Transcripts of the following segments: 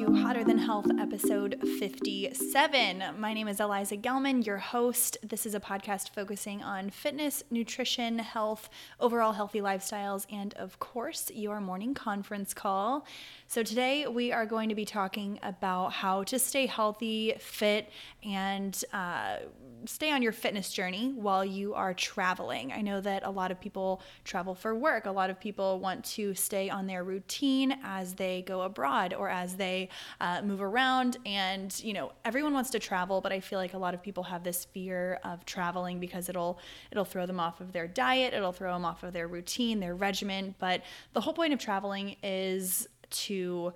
To Hotter Than Health, episode 57. My name is Eliza Gelman, your host. This is a podcast focusing on fitness, nutrition, health, overall healthy lifestyles, and of course, your morning conference call. So, today we are going to be talking about how to stay healthy, fit, and uh, stay on your fitness journey while you are traveling. I know that a lot of people travel for work, a lot of people want to stay on their routine as they go abroad or as they uh, move around. And, you know, everyone wants to travel, but I feel like a lot of people have this fear of traveling because it'll it'll throw them off of their diet, it'll throw them off of their routine, their regimen. But the whole point of traveling is to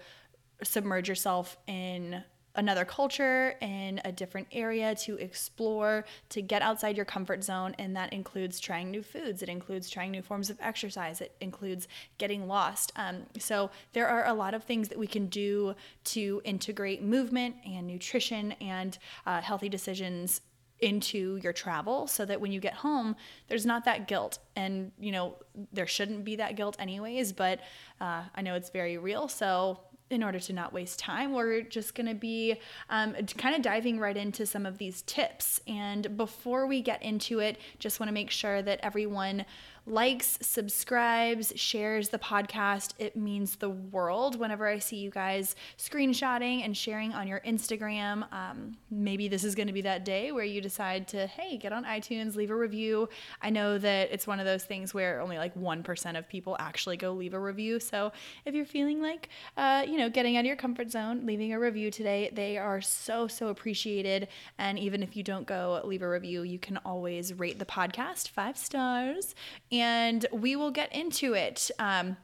submerge yourself in another culture in a different area to explore to get outside your comfort zone and that includes trying new foods. It includes trying new forms of exercise. It includes getting lost. Um, so there are a lot of things that we can do to integrate movement and nutrition and uh, healthy decisions into your travel so that when you get home there's not that guilt. And you know there shouldn't be that guilt anyways but uh, i know it's very real so in order to not waste time, we're just going to be um, kind of diving right into some of these tips. And before we get into it, just want to make sure that everyone likes, subscribes, shares the podcast. It means the world whenever I see you guys screenshotting and sharing on your Instagram. Um, maybe this is going to be that day where you decide to, hey, get on iTunes, leave a review. I know that it's one of those things where only like 1% of people actually go leave a review. So if you're feeling like, uh, you know, getting out of your comfort zone, leaving a review today, they are so, so appreciated. And even if you don't go leave a review, you can always rate the podcast five stars and we will get into it. Um,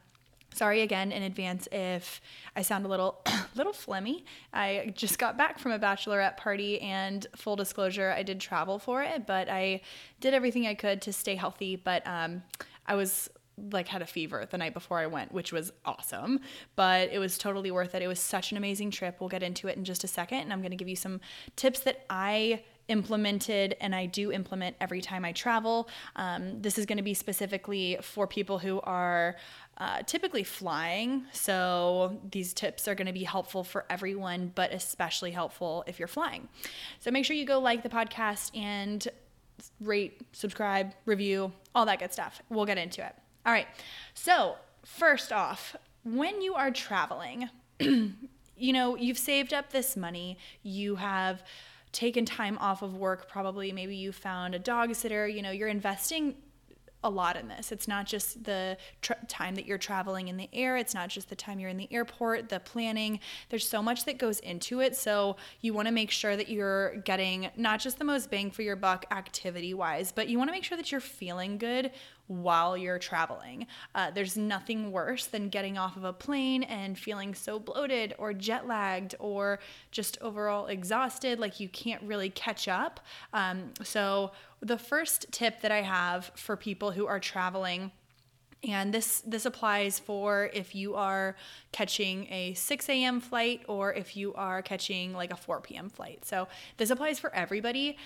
sorry again in advance if I sound a little little phlegmy. I just got back from a bachelorette party and full disclosure, I did travel for it, but I did everything I could to stay healthy, but um, I was like had a fever the night before I went, which was awesome, but it was totally worth it. It was such an amazing trip. We'll get into it in just a second and I'm going to give you some tips that I implemented and I do implement every time I travel. Um, this is going to be specifically for people who are uh, typically flying. So these tips are going to be helpful for everyone, but especially helpful if you're flying. So make sure you go like the podcast and rate, subscribe, review, all that good stuff. We'll get into it. All right. So, first off, when you are traveling, you know, you've saved up this money, you have taken time off of work, probably maybe you found a dog sitter, you know, you're investing a lot in this. It's not just the time that you're traveling in the air, it's not just the time you're in the airport, the planning. There's so much that goes into it. So you want to make sure that you're getting not just the most bang for your buck activity wise, but you want to make sure that you're feeling good while you're traveling. Uh, there's nothing worse than getting off of a plane and feeling so bloated or jet lagged or just overall exhausted, like you can't really catch up. Um, so, the first tip that I have for people who are traveling and this this applies for if you are catching a 6 a.m. flight or if you are catching like a 4 p.m. flight. So this applies for everybody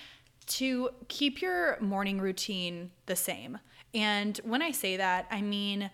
to keep your morning routine the same. And when I say that, I mean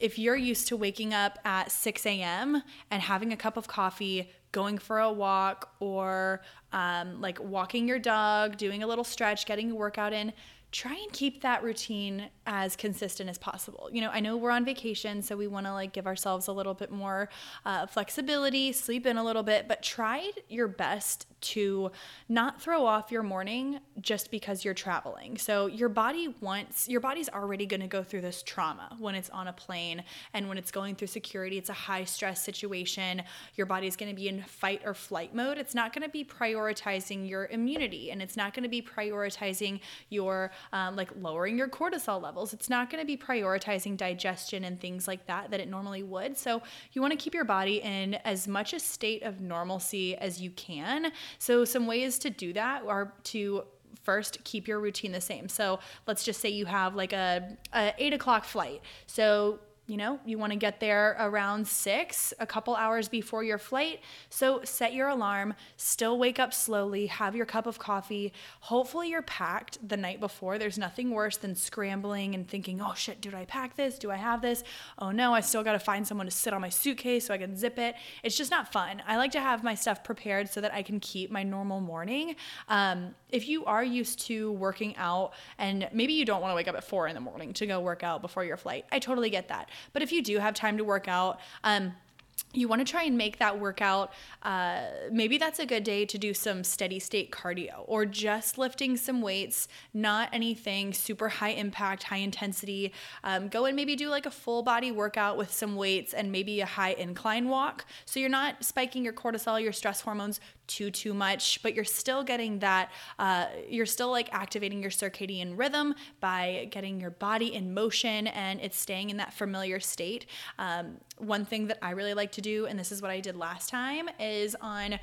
if you're used to waking up at 6 a.m. and having a cup of coffee, going for a walk, or um, like walking your dog, doing a little stretch, getting a workout in, try and keep that routine as consistent as possible. You know, I know we're on vacation, so we want to like give ourselves a little bit more uh, flexibility, sleep in a little bit, but try your best to not throw off your morning just because you're traveling. So your body wants, your body's already going to go through this trauma when it's on a plane and when it's going through security. It's a high stress situation. Your body's going to be in fight or flight mode. It's not going to be prioritizing your immunity and it's not going to be prioritizing your um, like lowering your cortisol levels. It's not going to be prioritizing digestion and things like that that it normally would. So you want to keep your body in as much a state of normalcy as you can. So some ways to do that are to first keep your routine the same. So let's just say you have like a, a eight o'clock flight. So you know, you want to get there around six, a couple hours before your flight. So set your alarm, still wake up slowly, have your cup of coffee. Hopefully, you're packed the night before. There's nothing worse than scrambling and thinking, oh shit, did I pack this? Do I have this? Oh no, I still got to find someone to sit on my suitcase so I can zip it. It's just not fun. I like to have my stuff prepared so that I can keep my normal morning. Um, if you are used to working out and maybe you don't want to wake up at four in the morning to go work out before your flight, I totally get that. But if you do have time to work out, um, you want to try and make that workout. Uh, maybe that's a good day to do some steady state cardio or just lifting some weights, not anything super high impact, high intensity. Um, go and maybe do like a full body workout with some weights and maybe a high incline walk. So you're not spiking your cortisol, your stress hormones too too much but you're still getting that uh, you're still like activating your circadian rhythm by getting your body in motion and it's staying in that familiar state um, one thing that i really like to do and this is what i did last time is on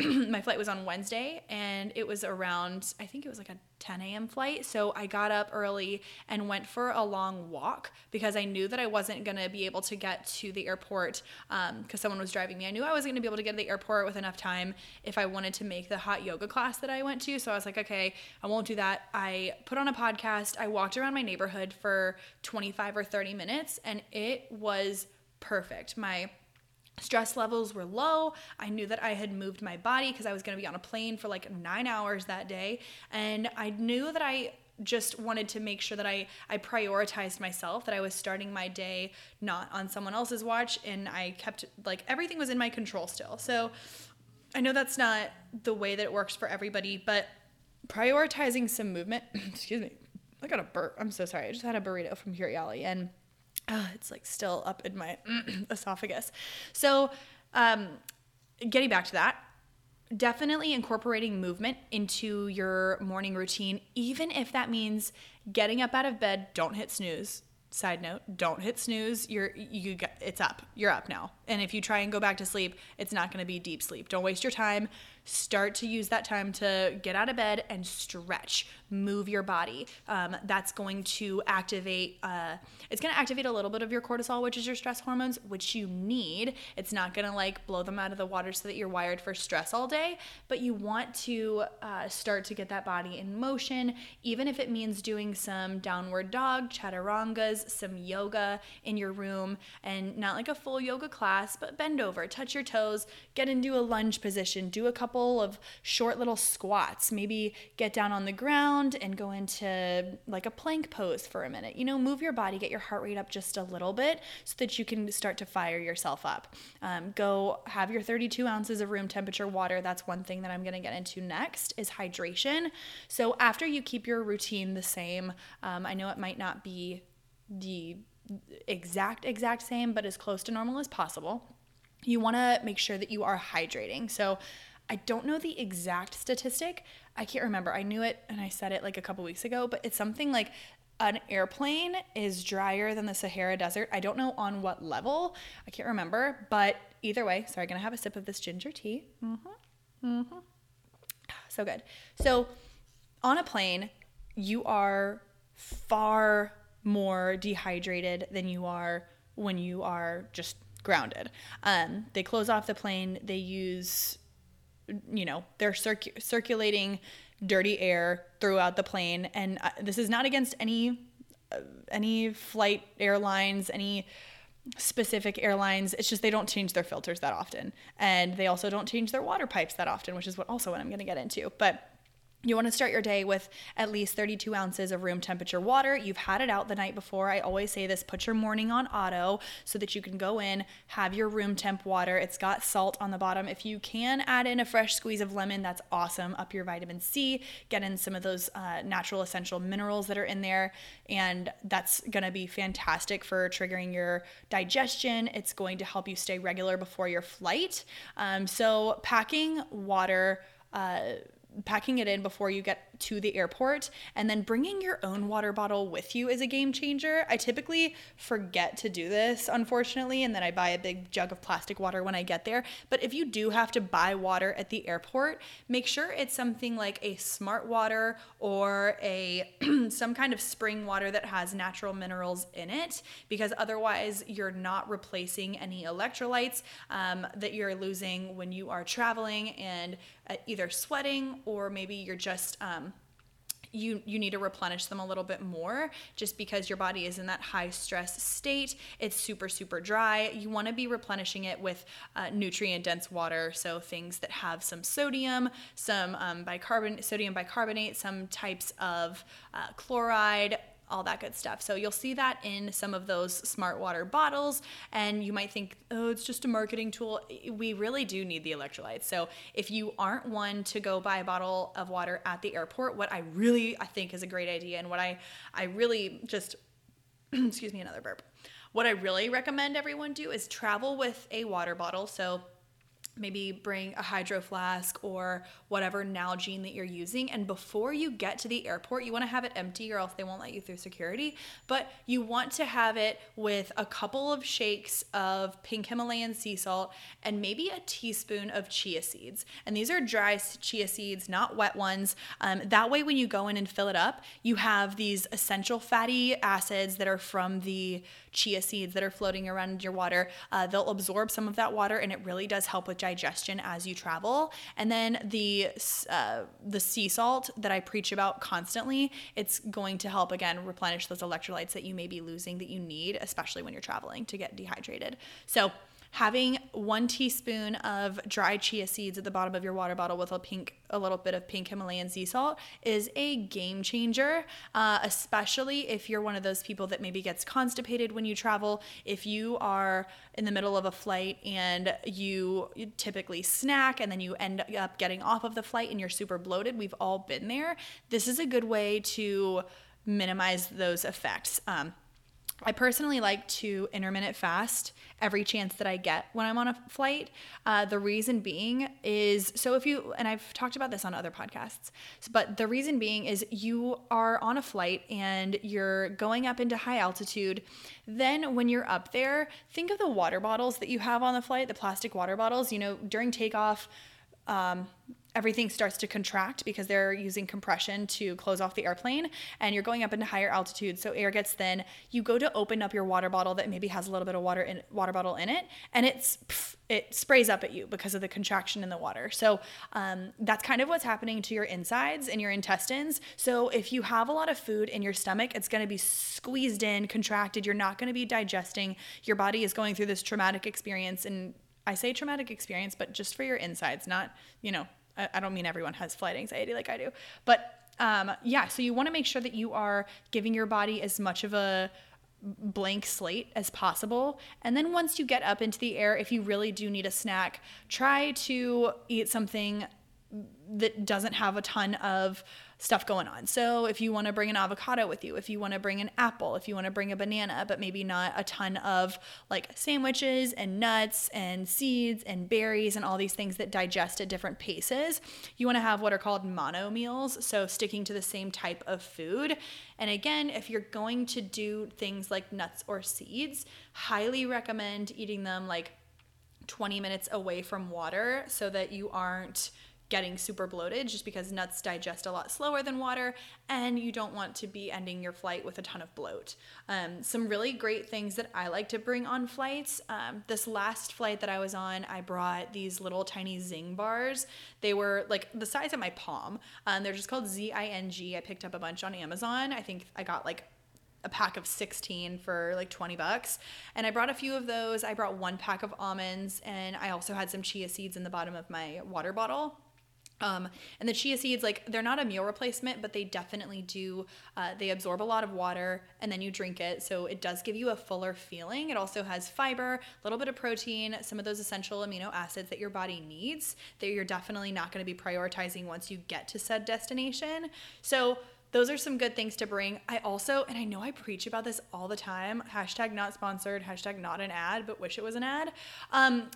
my flight was on Wednesday and it was around, I think it was like a 10 a.m. flight. So I got up early and went for a long walk because I knew that I wasn't going to be able to get to the airport because um, someone was driving me. I knew I wasn't going to be able to get to the airport with enough time if I wanted to make the hot yoga class that I went to. So I was like, okay, I won't do that. I put on a podcast. I walked around my neighborhood for 25 or 30 minutes and it was perfect. My stress levels were low. I knew that I had moved my body because I was going to be on a plane for like nine hours that day. And I knew that I just wanted to make sure that I, I prioritized myself, that I was starting my day not on someone else's watch. And I kept like everything was in my control still. So I know that's not the way that it works for everybody, but prioritizing some movement, excuse me, I got a burp. I'm so sorry. I just had a burrito from Curiali and uh, it's like still up in my esophagus. So, um, getting back to that, definitely incorporating movement into your morning routine, even if that means getting up out of bed, don't hit snooze. Side note, don't hit snooze. You're you get it's up. You're up now. And if you try and go back to sleep, it's not going to be deep sleep. Don't waste your time start to use that time to get out of bed and stretch, move your body. Um, that's going to activate, uh, it's going to activate a little bit of your cortisol, which is your stress hormones, which you need. It's not going to like blow them out of the water so that you're wired for stress all day, but you want to uh, start to get that body in motion, even if it means doing some downward dog, chaturangas, some yoga in your room, and not like a full yoga class, but bend over, touch your toes, get into a lunge position, do a couple couple of short little squats. Maybe get down on the ground and go into like a plank pose for a minute. You know, move your body, get your heart rate up just a little bit so that you can start to fire yourself up. Um, go have your 32 ounces of room temperature water. That's one thing that I'm going to get into next is hydration. So after you keep your routine the same, um, I know it might not be the exact exact same but as close to normal as possible you want to make sure that you are hydrating so I don't know the exact statistic. I can't remember. I knew it and I said it like a couple weeks ago, but it's something like an airplane is drier than the Sahara Desert. I don't know on what level. I can't remember, but either way, sorry, gonna have a sip of this ginger tea. Mm-hmm. Mm-hmm. So good. So on a plane, you are far more dehydrated than you are when you are just grounded. Um, they close off the plane. They use you know, they're circ- circulating dirty air throughout the plane. And uh, this is not against any uh, any flight airlines, any specific airlines. It's just they don't change their filters that often, and they also don't change their water pipes that often, which is what also what I'm going to get into. But You want to start your day with at least 32 ounces of room temperature water. You've had it out the night before. I always say this put your morning on auto so that you can go in, have your room temp water. It's got salt on the bottom. If you can add in a fresh squeeze of lemon, that's awesome. Up your vitamin C, get in some of those uh, natural essential minerals that are in there. And that's going to be fantastic for triggering your digestion. It's going to help you stay regular before your flight. Um, so, packing water. Uh, packing it in before you get to the airport and then bringing your own water bottle with you is a game changer. I typically forget to do this, unfortunately, and then I buy a big jug of plastic water when I get there. But if you do have to buy water at the airport, make sure it's something like a smart water or a some kind of spring water that has natural minerals in it because otherwise you're not replacing any electrolytes um, that you're losing when you are traveling and either sweating or maybe you're just um, you you need to replenish them a little bit more just because your body is in that high stress state. It's super super dry. You want to be replenishing it with uh, nutrient dense water. So things that have some sodium some um, bicarbonate sodium bicarbonate some types of uh, chloride all that good stuff. So you'll see that in some of those smart water bottles, and you might think, oh, it's just a marketing tool. We really do need the electrolytes. So if you aren't one to go buy a bottle of water at the airport, what I really I think is a great idea, and what I I really just excuse me another burp. What I really recommend everyone do is travel with a water bottle. So maybe bring a hydro flask or whatever Nalgene that you're using. And before you get to the airport, you want to have it empty or else they won't let you through security. But you want to have it with a couple of shakes of pink Himalayan sea salt and maybe a teaspoon of chia seeds. And these are dry chia seeds, not wet ones. Um, that way, when you go in and fill it up, you have these essential fatty acids that are from the chia seeds that are floating around in your water. Uh, they'll absorb some of that water and it really does help with digestion as you travel. And then the uh, the sea salt that I preach about constantly, it's going to help again replenish those electrolytes that you may be losing that you need, especially when you're traveling to get dehydrated. So having one teaspoon of dried chia seeds at the bottom of your water bottle with a pink a little bit of pink himalayan sea salt is a game changer uh, especially if you're one of those people that maybe gets constipated when you travel. If you are in the middle of a flight and you, you typically snack and then you end up getting off of the flight and you're super bloated we've all been there. This is a good way to minimize those effects. Um, I personally like to intermittent fast every chance that I get when I'm on a flight. Uh, the reason being is so if you, and I've talked about this on other podcasts, but the reason being is you are on a flight and you're going up into high altitude. Then when you're up there, think of the water bottles that you have on the flight, the plastic water bottles, you know, during takeoff. Um, everything starts to contract because they're using compression to close off the airplane and you're going up into higher altitude. So air gets thin. You go to open up your water bottle that maybe has a little bit of water in water bottle in it and it's it sprays up at you because of the contraction in the water. So um, that's kind of what's happening to your insides and your intestines. So if you have a lot of food in your stomach it's going to be squeezed in contracted. You're not going to be digesting. Your body is going through this traumatic experience and I say traumatic experience, but just for your insides, not, you know, I don't mean everyone has flight anxiety like I do, but um, yeah, so you want to make sure that you are giving your body as much of a blank slate as possible. And then once you get up into the air, if you really do need a snack, try to eat something that doesn't have a ton of stuff going on. So if you want to bring an avocado with you, if you want to bring an apple, if you want to bring a banana, but maybe not a ton of like sandwiches and nuts and seeds and berries and all these things that digest at different paces, you want to have what are called mono meals. So sticking to the same type of food. And again, if you're going to do things like nuts or seeds, highly recommend eating them like 20 minutes away from water so that you aren't getting super bloated just because nuts digest a lot slower than water and you don't want to be ending your flight with a ton of bloat. Um, some really great things that I like to bring on flights. Um, this last flight that I was on, I brought these little tiny Zing bars. They were like the size of my palm. Um, they're just called Z I N G. I picked up a bunch on Amazon. I think I got like a pack of 16 for like 20 bucks. And I brought a few of those. I brought one pack of almonds and I also had some chia seeds in the bottom of my water bottle Um, and the chia seeds, like they're not a meal replacement, but they definitely do. Uh, they absorb a lot of water, and then you drink it, so it does give you a fuller feeling. It also has fiber, a little bit of protein, some of those essential amino acids that your body needs that you're definitely not going to be prioritizing once you get to said destination. So those are some good things to bring. I also, and I know I preach about this all the time. Hashtag not sponsored. Hashtag not an ad, but wish it was an ad. Um,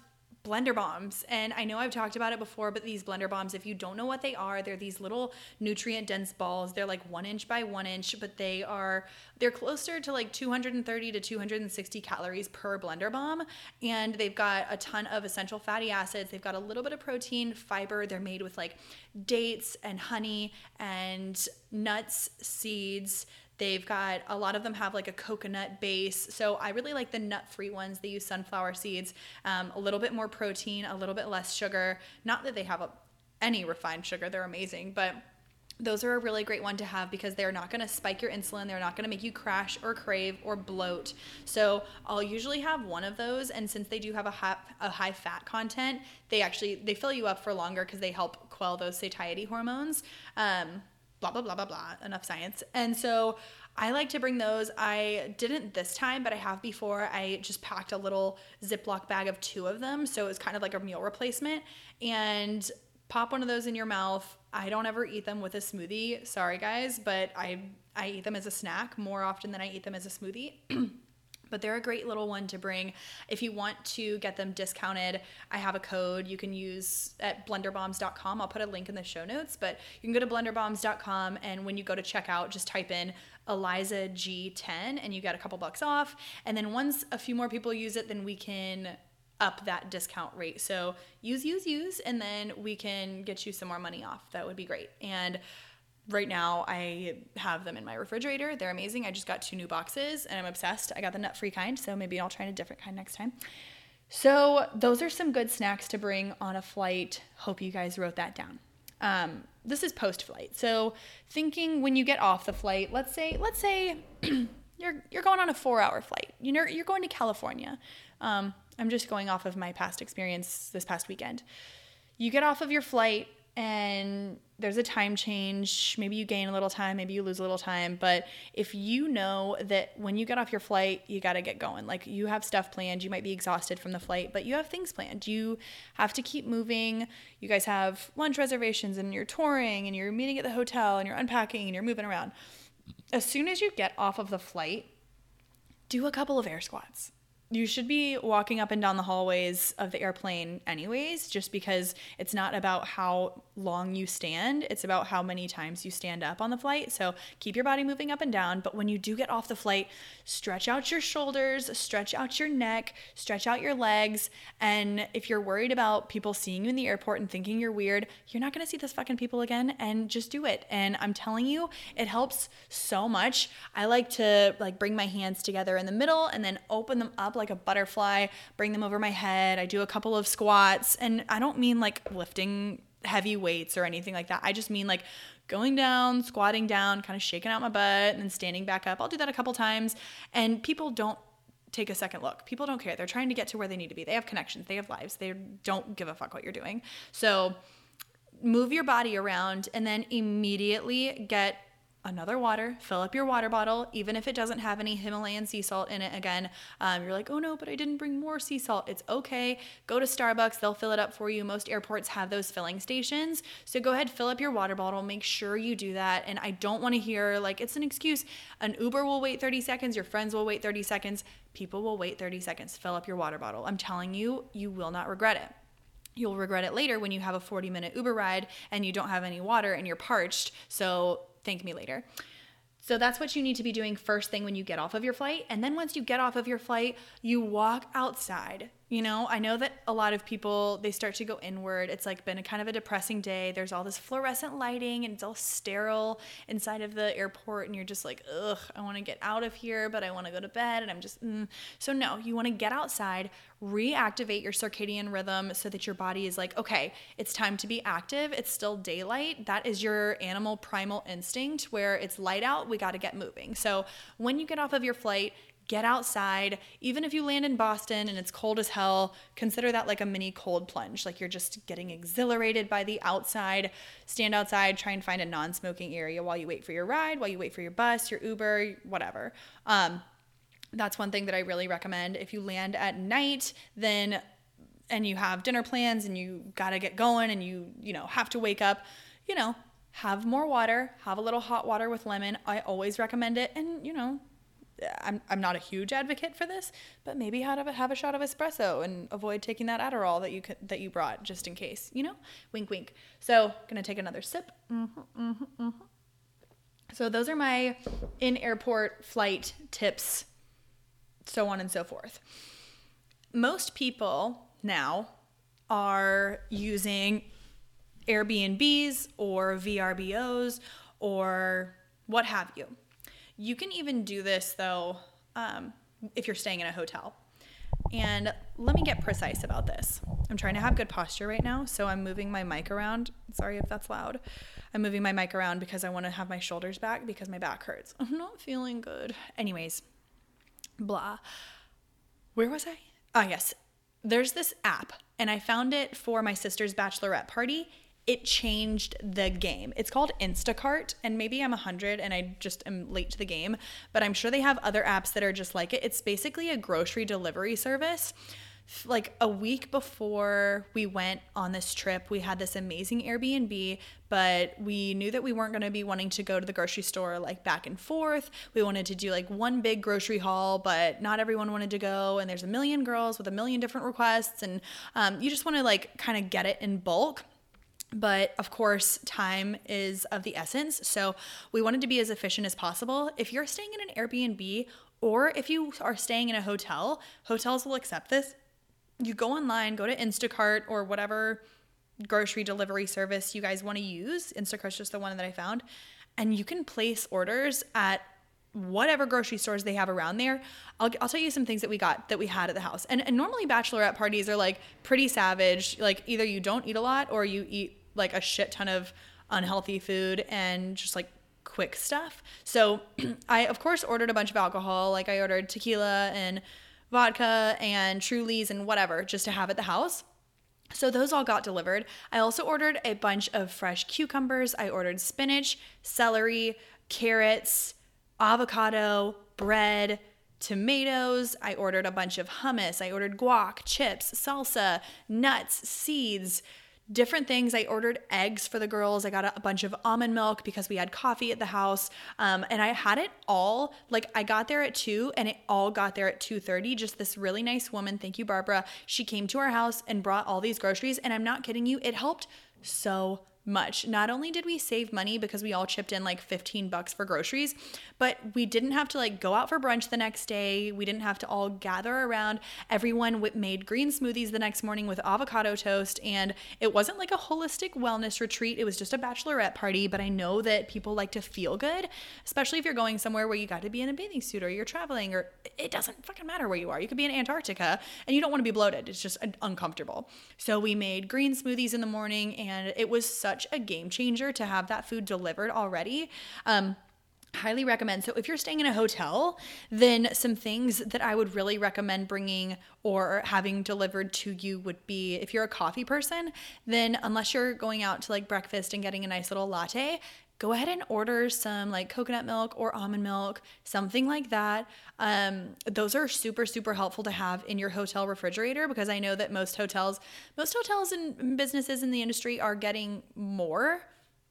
blender bombs. And I know I've talked about it before, but these blender bombs, if you don't know what they are, they're these little nutrient dense balls. They're like one inch by one inch, but they are, they're closer to like 230 to 260 calories per blender bomb. And they've got a ton of essential fatty acids. They've got a little bit of protein, fiber. They're made with like dates and honey and nuts, seeds They've got a lot of them have like a coconut base. So I really like the nut free ones. They use sunflower seeds, um, a little bit more protein, a little bit less sugar. Not that they have a, any refined sugar, they're amazing, but those are a really great one to have because they're not going to spike your insulin they're not going to make you crash or crave or bloat so i'll usually have one of those and since they do have a high, a high fat content they actually they fill you up for longer because they help quell those satiety hormones um, blah, blah, blah, blah, blah, enough science. And so I like to bring those. I didn't this time, but I have before. I just packed a little Ziploc bag of two of them. So it was kind of like a meal replacement. And pop one of those in your mouth. I don't ever eat them with a smoothie. Sorry, guys, but I, I eat them as a snack more often than I eat them as a smoothie. but they're a great little one to bring. If you want to get them discounted, I have a code you can use at blenderbombs.com. I'll put a link in the show notes, but you can go to blenderbombs.com and when you go to checkout, just type in Eliza G10 and you get a couple bucks off. And then once a few more people use it, then we can up that discount rate. So use, use, use, and then we can get you some more money off. That would be great. And right now I have them in my refrigerator. They're amazing. I just got two new boxes and I'm obsessed. I got the nut free kind, so maybe I'll try a different kind next time. So, those are some good snacks to bring on a flight. Hope you guys wrote that down. Um, this is post flight. So, thinking when you get off the flight, let's say, let's say you're you're going on a four hour flight. You know, you're going to California. Um, I'm just going off of my past experience this past weekend. You get off of your flight and there's a time change. Maybe you gain a little time, maybe you lose a little time. But if you know that when you get off your flight, you got to get going. Like you have stuff planned, you might be exhausted from the flight, but you have things planned. You have to keep moving. You guys have lunch reservations and you're touring and you're meeting at the hotel and you're unpacking and you're moving around. As soon as you get off of the flight, do a couple of air squats you should be walking up and down the hallways of the airplane anyways just because it's not about how long you stand it's about how many times you stand up on the flight. So keep your body moving up and down but when you do get off the flight stretch out your shoulders stretch out your neck stretch out your legs and if you're worried about people seeing you in the airport and thinking you're weird you're not going to see those fucking people again and just do it. And i'm telling you it helps so much. I like to like bring my hands together in the middle and then open them up like like a butterfly, bring them over my head. I do a couple of squats. And I don't mean like lifting heavy weights or anything like that. I just mean like going down, squatting down, kind of shaking out my butt, and then standing back up. I'll do that a couple times. And people don't take a second look. People don't care. They're trying to get to where they need to be. They have connections, they have lives. They don't give a fuck what you're doing. So move your body around and then immediately get another water, fill up your water bottle, even if it doesn't have any Himalayan sea salt in it. Again, um, you're like, oh no, but I didn't bring more sea salt. It's okay. Go to Starbucks, they'll fill it up for you. Most airports have those filling stations. So go ahead, fill up your water bottle, make sure you do that. And I don't want to hear like it's an excuse. An Uber will wait 30 seconds, your friends will wait 30 seconds, people will wait 30 seconds. Fill up your water bottle. I'm telling you, you will not regret it. You'll regret it later when you have a 40 minute Uber ride and you don't have any water and you're parched. So thank me later. So that's what you need to be doing first thing when you get off of your flight. And then once you get off of your flight, you walk outside. You know, I know that a lot of people they start to go inward. It's like been a kind of a depressing day. There's all this fluorescent lighting and it's all sterile inside of the airport and you're just like, "Ugh, I want to get out of here, but I want to go to bed." And I'm just mm. So no, you want to get outside, reactivate your circadian rhythm so that your body is like, "Okay, it's time to be active. It's still daylight." That is your animal primal instinct where it's light out, we got to get moving. So, when you get off of your flight, get outside. Even if you land in Boston and it's cold as hell, consider that like a mini cold plunge. Like you're just getting exhilarated by the outside. Stand outside, try and find a non smoking area while you wait for your ride, while you wait for your bus, your Uber, whatever. Um, that's one thing that I really recommend. If you land at night, then and you have dinner plans and you got to get going and you, you know, have to wake up, you know, have more water, have a little hot water with lemon. I always recommend it. And, you know, I'm, I'm not a huge advocate for this, but maybe have a, have a shot of espresso and avoid taking that Adderall that you could, that you brought just in case, you know, wink, wink. So gonna take another sip. Mm-hmm, mm-hmm, mm-hmm. So those are my in airport flight tips, so on and so forth. Most people now are using Airbnbs or VRBOs or what have you. You can even do this though um, if you're staying in a hotel. And let me get precise about this. I'm trying to have good posture right now, so I'm moving my mic around. Sorry if that's loud. I'm moving my mic around because I want to have my shoulders back because my back hurts. I'm not feeling good. Anyways, blah. Where was I? Ah, yes there's this app, and I found it for my sister's bachelorette party. It changed the game. It's called Instacart, and maybe I'm 100 and I just am late to the game, but I'm sure they have other apps that are just like it. It's basically a grocery delivery service like a week before we went on this trip, we had this amazing Airbnb, but we knew that we weren't going to be wanting to go to the grocery store like back and forth. We wanted to do like one big grocery haul, but not everyone wanted to go. And there's a million girls with a million different requests, and um, you just want to like kind of get it in bulk. But of course, time is of the essence. So we wanted to be as efficient as possible. If you're staying in an Airbnb or if you are staying in a hotel, hotels will accept this you go online, go to Instacart or whatever grocery delivery service you guys want to use. Instacart's just the one that I found. And you can place orders at whatever grocery stores they have around there. I'll, I'll tell you some things that we got that we had at the house. And, and normally bachelorette parties are like pretty savage. Like either you don't eat a lot or you eat like a shit ton of unhealthy food and just like quick stuff. So I, of course, ordered a bunch of alcohol. Like I ordered tequila and vodka and Trulies and whatever just to have at the house. So those all got delivered. I also ordered a bunch of fresh cucumbers. I ordered spinach, celery, carrots, avocado, bread, tomatoes. I ordered a bunch of hummus. I ordered guac, chips, salsa, nuts, seeds, different things. I ordered eggs for the girls. I got a, bunch of almond milk because we had coffee at the house. Um, and I had it all like I got there at two and it all got there at 2:30. Just this really nice woman, thank you, Barbara. She came to our house and brought all these groceries. And I'm not kidding you, it helped so much. Not only did we save money because we all chipped in like 15 bucks for groceries, but we didn't have to like go out for brunch the next day. We didn't have to all gather around. Everyone made green smoothies the next morning with avocado toast and it wasn't like a holistic wellness retreat. It was just a bachelorette party, but I know that people like to feel good, especially if you're going somewhere where you got to be in a bathing suit or you're traveling or it doesn't fucking matter where you are. You could be in Antarctica and you don't want to be bloated. It's just uncomfortable. So we made green smoothies in the morning and it was such such a game changer to have that food delivered already. Um, highly recommend. So if you're staying in a hotel, then some things that I would really recommend bringing or having delivered to you would be if you're a coffee person, then unless you're going out to like breakfast and getting a nice little latte, go ahead and order some like coconut milk or almond milk, something like that. Um, those are super, super helpful to have in your hotel refrigerator because I know that most hotels, most hotels and businesses in the industry are getting more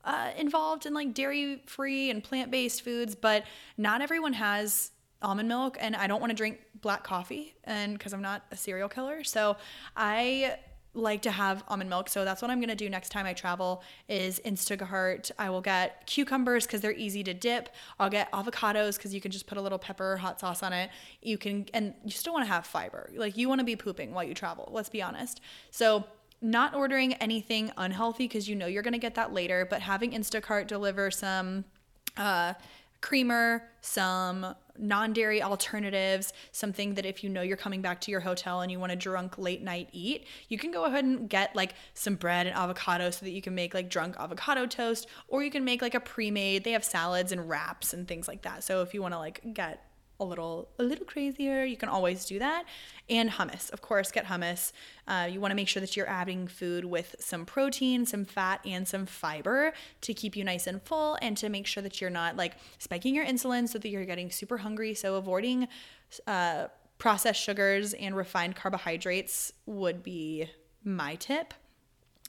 uh, involved in like dairy free and plant based foods, but not everyone has almond milk and I don't want to drink black coffee and because I'm not a serial killer. So I like to have almond milk. So that's what I'm gonna do next time I travel is Instacart. I will get cucumbers because they're easy to dip. I'll get avocados because you can just put a little pepper, hot sauce on it. You can and you still want to have fiber. Like you want to be pooping while you travel. Let's be honest. So not ordering anything unhealthy because you know you're gonna get that later, but having Instacart deliver some uh creamer, some non dairy alternatives, something that if you know you're coming back to your hotel and you want a drunk late night eat, you can go ahead and get like some bread and avocado so that you can make like drunk avocado toast, or you can make like a pre made, they have salads and wraps and things like that. So if you want to like get a little a little crazier, you can always do that. And hummus, of course, get hummus. Uh, you want to make sure that you're adding food with some protein, some fat, and some fiber to keep you nice and full, and to make sure that you're not like spiking your insulin so that you're getting super hungry. So avoiding uh, processed sugars and refined carbohydrates would be my tip.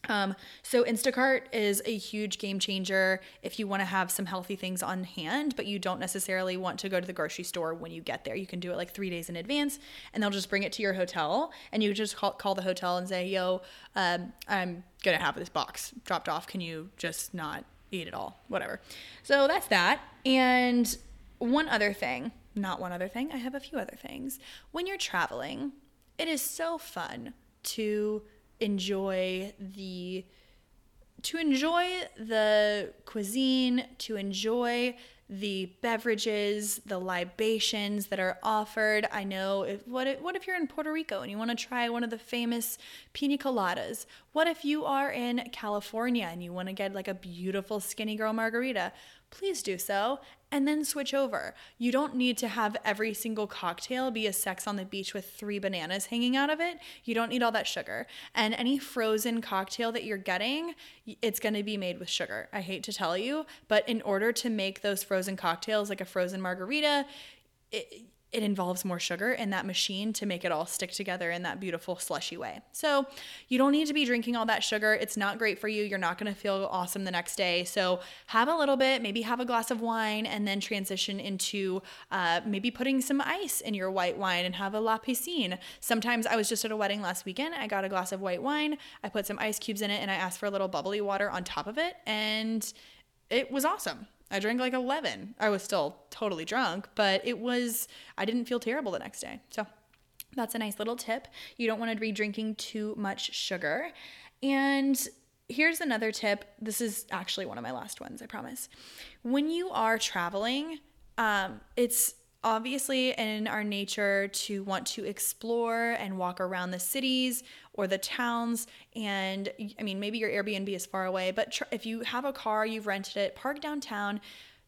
Um, so Instacart is a huge game changer if you want to have some healthy things on hand, but you don't necessarily want to go to the grocery store when you get there. You can do it like three days in advance, and they'll just bring it to your hotel, and you just call, call the hotel and say, "Yo, um, I'm gonna have this box dropped off. Can you just not eat it all? Whatever." So that's that. And one other thing, not one other thing. I have a few other things. When you're traveling, it is so fun to enjoy the to enjoy the cuisine, to enjoy the beverages, the libations that are offered. I know if, what if, what if you're in Puerto Rico and you want to try one of the famous pina coladas? What if you are in California and you want to get like a beautiful skinny girl margarita? Please do so and then switch over. You don't need to have every single cocktail be a sex on the beach with three bananas hanging out of it. You don't need all that sugar. And any frozen cocktail that you're getting, it's going to be made with sugar. I hate to tell you, but in order to make those frozen cocktails like a frozen margarita, it, it involves more sugar in that machine to make it all stick together in that beautiful slushy way. So you don't need to be drinking all that sugar. It's not great for you. You're not going to feel awesome the next day. So have a little bit, maybe have a glass of wine, and then transition into uh, maybe putting some ice in your white wine and have a la piscine. Sometimes I was just at a wedding last weekend. I got a glass of white wine. I put some ice cubes in it, and I asked for a little bubbly water on top of it, and it was awesome. I drank like 11. I was still totally drunk, but it was, I didn't feel terrible the next day. So that's a nice little tip. You don't want to be drinking too much sugar. And here's another tip. This is actually one of my last ones, I promise. When you are traveling, um, it's obviously in our nature to want to explore and walk around the cities or the towns and i mean maybe your airbnb is far away but tr- if you have a car you've rented it park downtown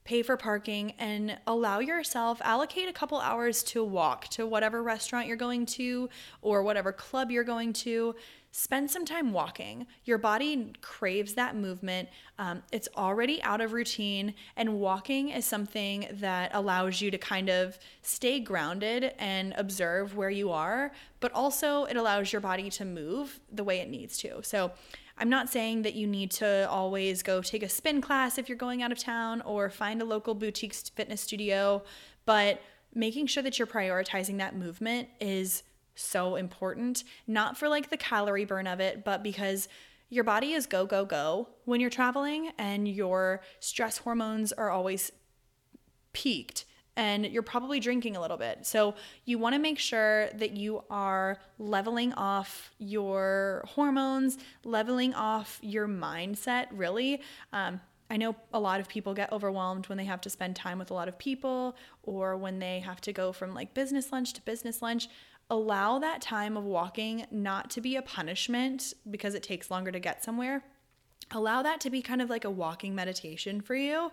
pay for parking and allow yourself allocate a couple hours to walk to whatever restaurant you're going to or whatever club you're going to spend some time walking. Your body craves that movement. Um, it's already out of routine, and walking is something that allows you to kind of stay grounded and observe where you are, but also it allows your body to move the way it needs to. So, I'm not saying that you need to always go take a spin class if you're going out of town or find a local boutique fitness studio, but making sure that you're prioritizing that movement is so important. Not for like the calorie burn of it, but because your body is go, go, go when you're traveling and your stress hormones are always peaked and you're probably drinking a little bit. So you want to make sure that you are leveling off your hormones, leveling off your mindset, really. Um, I know a lot of people get overwhelmed when they have to spend time with a lot of people or when they have to go from like business lunch to business lunch allow that time of walking not to be a punishment because it takes longer to get somewhere. Allow that to be kind of like a walking meditation for you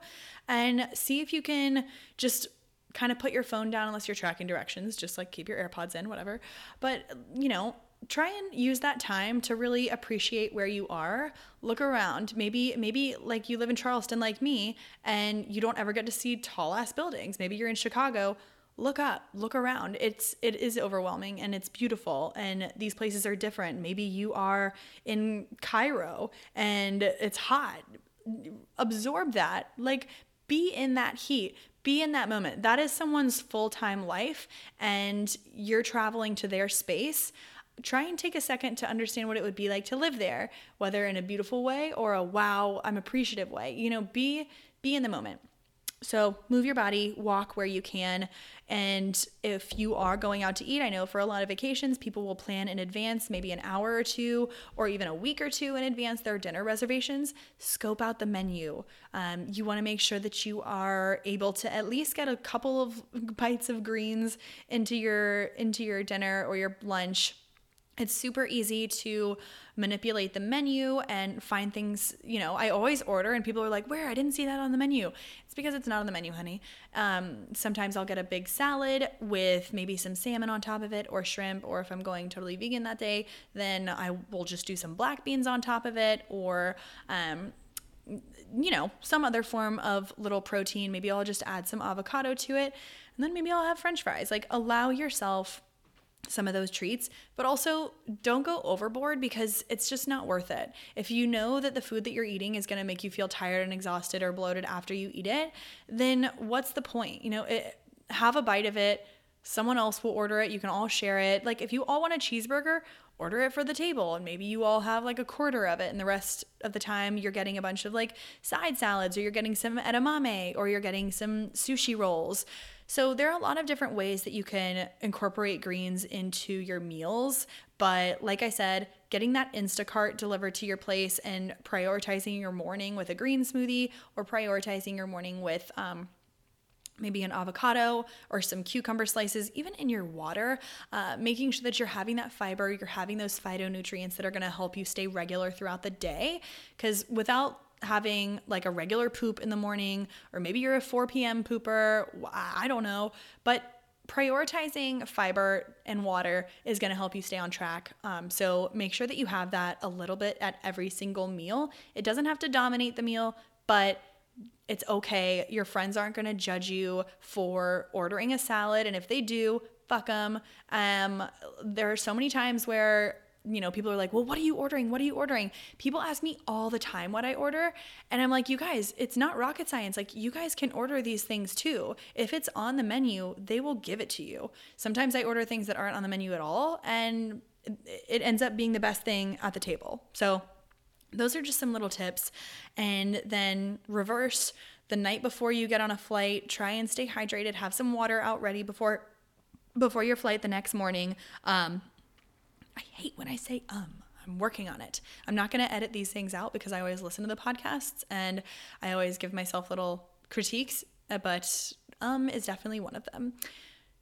and see if you can just kind of put your phone down unless you're tracking directions, just like keep your AirPods in, whatever. But, you know, try and use that time to really appreciate where you are look around maybe maybe like you live in charleston like me and you don't ever get to see tall ass buildings maybe you're in chicago look up look around. It's it is overwhelming and it's beautiful and these places are different. Maybe you are in cairo and it's hot. Absorb that. Like be in that heat. Be in that moment. That is someone's full-time life and you're traveling to their space. Try and take a second to understand what it would be like to live there whether in a beautiful way or a wow i'm appreciative way. You know be be in the moment so move your body, walk where you can. And if you are going out to eat, I know for a lot of vacations, people will plan in advance, maybe an hour or two, or even a week or two in advance, their dinner reservations. Scope out the menu. Um, you want to make sure that you are able to at least get a couple of bites of greens into your into your dinner or your lunch it's super easy to manipulate the menu and find things you know i always order and people are like where? I didn't see that on the menu. It's because it's not on the menu honey. Um, sometimes i'll get a big salad with maybe some salmon on top of it or shrimp or if i'm going totally vegan that day then i will just do some black beans on top of it or um, you know some other form of little protein. Maybe i'll just add some avocado to it and then maybe i'll have french fries. Like allow yourself some of those treats, but also don't go overboard because it's just not worth it. If you know that the food that you're eating is going to make you feel tired and exhausted or bloated after you eat it, then what's the point? You know, it, have a bite of it. Someone else will order it. You can all share it. Like if you all want a cheeseburger, order it for the table and maybe you all have like a quarter of it and the rest of the time you're getting a bunch of like side salads or you're getting some edamame or you're getting some sushi rolls so there are a lot of different ways that you can incorporate greens into your meals. But like I said, getting that Instacart delivered to your place and prioritizing your morning with a green smoothie or prioritizing your morning with, um, maybe an avocado or some cucumber slices, even in your water, uh, making sure that you're having that fiber, you're having those phytonutrients that are going to help you stay regular throughout the day. Because without having like a regular poop in the morning, or maybe you're a 4 p.m. pooper, I don't know, but prioritizing fiber and water is going to help you stay on track. Um, so make sure that you have that a little bit at every single meal. It doesn't have to dominate the meal, but it's okay. Your friends aren't going to judge you for ordering a salad. And if they do, fuck them. Um, there are so many times where you know, people are like, well, what are you ordering? What are you ordering? People ask me all the time what I order. And I'm like, you guys, it's not rocket science. Like, you guys can order these things too. If it's on the menu, they will give it to you. Sometimes I order things that aren't on the menu at all, and it ends up being the best thing at the table. So, those are just some little tips. And then reverse the night before you get on a flight, try and stay hydrated, have some water out ready before before your flight the next morning. Um, I hate when I say um. I'm working on it. I'm not going to edit these things out because I always listen to the podcasts and I always give myself little critiques, uh, but um is definitely one of them.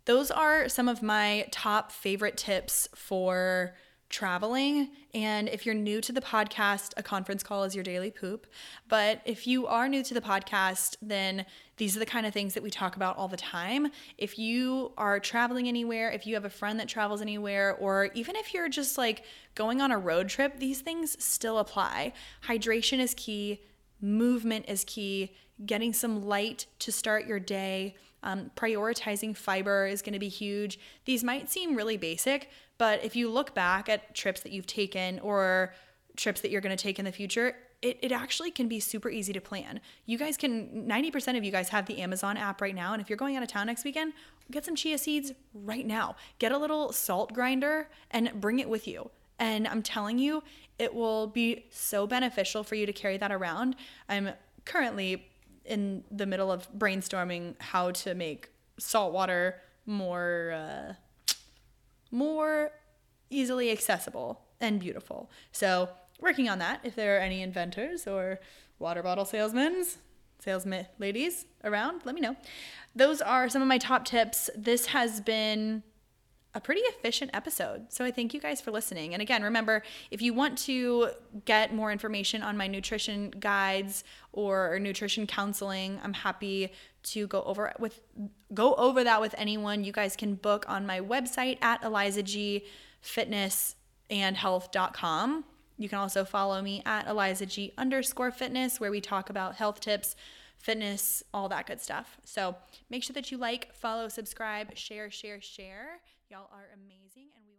Those are some of my top favorite tips for traveling. And if you're new to the podcast, a conference call is your daily poop. But if you are new to the podcast, then these are the kind of things that we talk about all the time. If you are traveling anywhere, if you have a friend that travels anywhere, or even if you're just like going on a road trip, these things still apply. Hydration is key, movement is key, getting some light to start your day. Um, prioritizing fiber is going to be huge. These might seem really basic, but if you look back at trips that you've taken or trips that you're going to take in the future, it, it actually can be super easy to plan. You guys can, 90% of you guys have the Amazon app right now. And if you're going out of town next weekend, get some chia seeds right now. Get a little salt grinder and bring it with you. And I'm telling you, it will be so beneficial for you to carry that around. I'm currently in the middle of brainstorming how to make salt water more. Uh, more easily accessible and beautiful. So, working on that. If there are any inventors or water bottle salesmen, salesmen ladies around, let me know. Those are some of my top tips. This has been a pretty efficient episode. So I thank you guys for listening. And again, remember if you want to get more information on my nutrition guides or nutrition counseling, I'm happy to go over with go over that with anyone. You guys can book on my website at elizagfitnessandhealth.com. You can also follow me at elizag underscore fitness where we talk about health tips, fitness, all that good stuff. So make sure that you like, follow, subscribe, share, share, share. Y'all are amazing and we